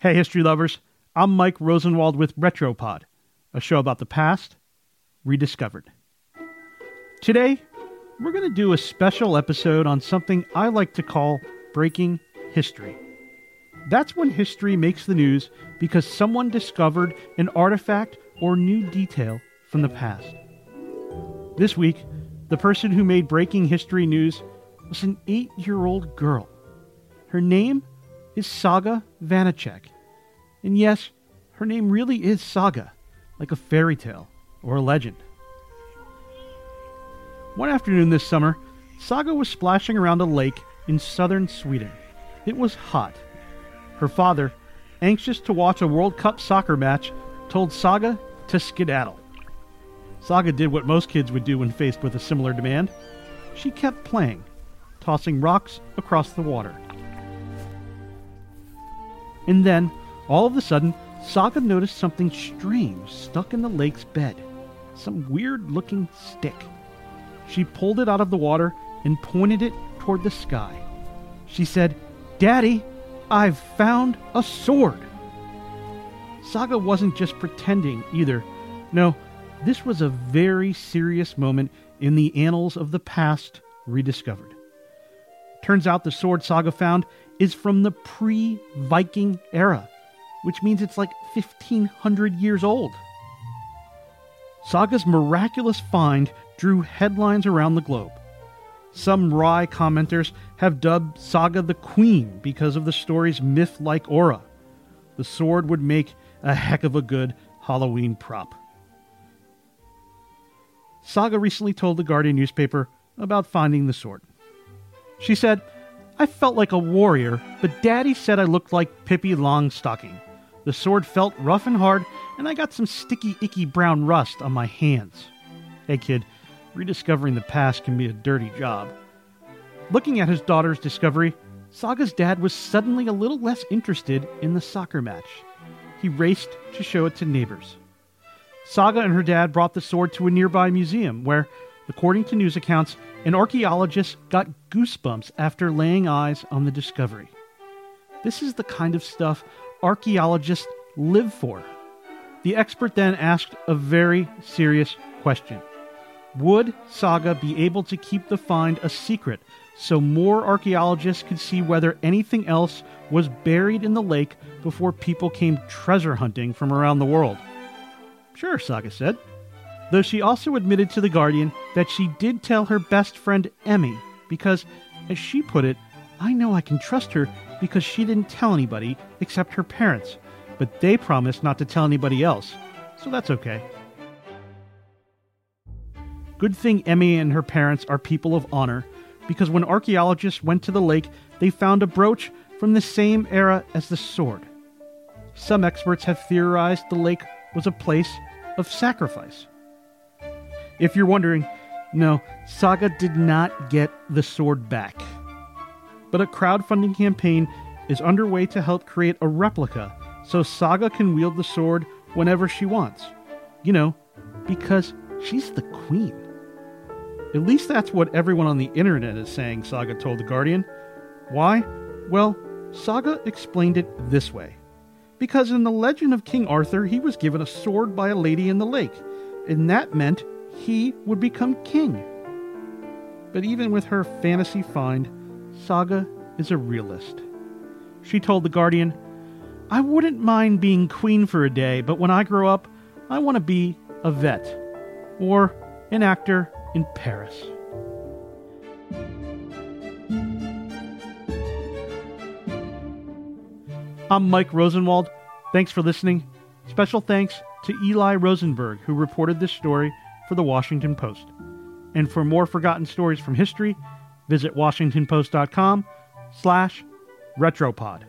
Hey, history lovers. I'm Mike Rosenwald with Retropod, a show about the past rediscovered. Today, we're going to do a special episode on something I like to call breaking history. That's when history makes the news because someone discovered an artifact or new detail from the past. This week, the person who made breaking history news was an eight year old girl. Her name is Saga Vanecek. And yes, her name really is Saga, like a fairy tale or a legend. One afternoon this summer, Saga was splashing around a lake in southern Sweden. It was hot. Her father, anxious to watch a World Cup soccer match, told Saga to skedaddle. Saga did what most kids would do when faced with a similar demand. She kept playing, tossing rocks across the water. And then, all of a sudden, Saga noticed something strange stuck in the lake's bed. Some weird looking stick. She pulled it out of the water and pointed it toward the sky. She said, Daddy, I've found a sword. Saga wasn't just pretending either. No, this was a very serious moment in the annals of the past rediscovered. Turns out the sword Saga found is from the pre Viking era, which means it's like 1500 years old. Saga's miraculous find drew headlines around the globe. Some wry commenters have dubbed Saga the Queen because of the story's myth like aura. The sword would make a heck of a good Halloween prop. Saga recently told the Guardian newspaper about finding the sword. She said, I felt like a warrior, but Daddy said I looked like Pippi Longstocking. The sword felt rough and hard, and I got some sticky, icky brown rust on my hands. Hey, kid, rediscovering the past can be a dirty job. Looking at his daughter's discovery, Saga's dad was suddenly a little less interested in the soccer match. He raced to show it to neighbors. Saga and her dad brought the sword to a nearby museum where, according to news accounts, an archaeologist got goosebumps after laying eyes on the discovery. This is the kind of stuff archaeologists live for. The expert then asked a very serious question Would Saga be able to keep the find a secret so more archaeologists could see whether anything else was buried in the lake before people came treasure hunting from around the world? Sure, Saga said. Though she also admitted to The Guardian that she did tell her best friend Emmy, because, as she put it, I know I can trust her because she didn't tell anybody except her parents, but they promised not to tell anybody else, so that's okay. Good thing Emmy and her parents are people of honor, because when archaeologists went to the lake, they found a brooch from the same era as the sword. Some experts have theorized the lake was a place of sacrifice. If you're wondering, no, Saga did not get the sword back. But a crowdfunding campaign is underway to help create a replica so Saga can wield the sword whenever she wants. You know, because she's the queen. At least that's what everyone on the internet is saying, Saga told The Guardian. Why? Well, Saga explained it this way because in the legend of King Arthur, he was given a sword by a lady in the lake, and that meant he would become king. But even with her fantasy find, Saga is a realist. She told The Guardian, I wouldn't mind being queen for a day, but when I grow up, I want to be a vet or an actor in Paris. I'm Mike Rosenwald. Thanks for listening. Special thanks to Eli Rosenberg, who reported this story for the Washington Post. And for more forgotten stories from history, visit washingtonpost.com slash retropod.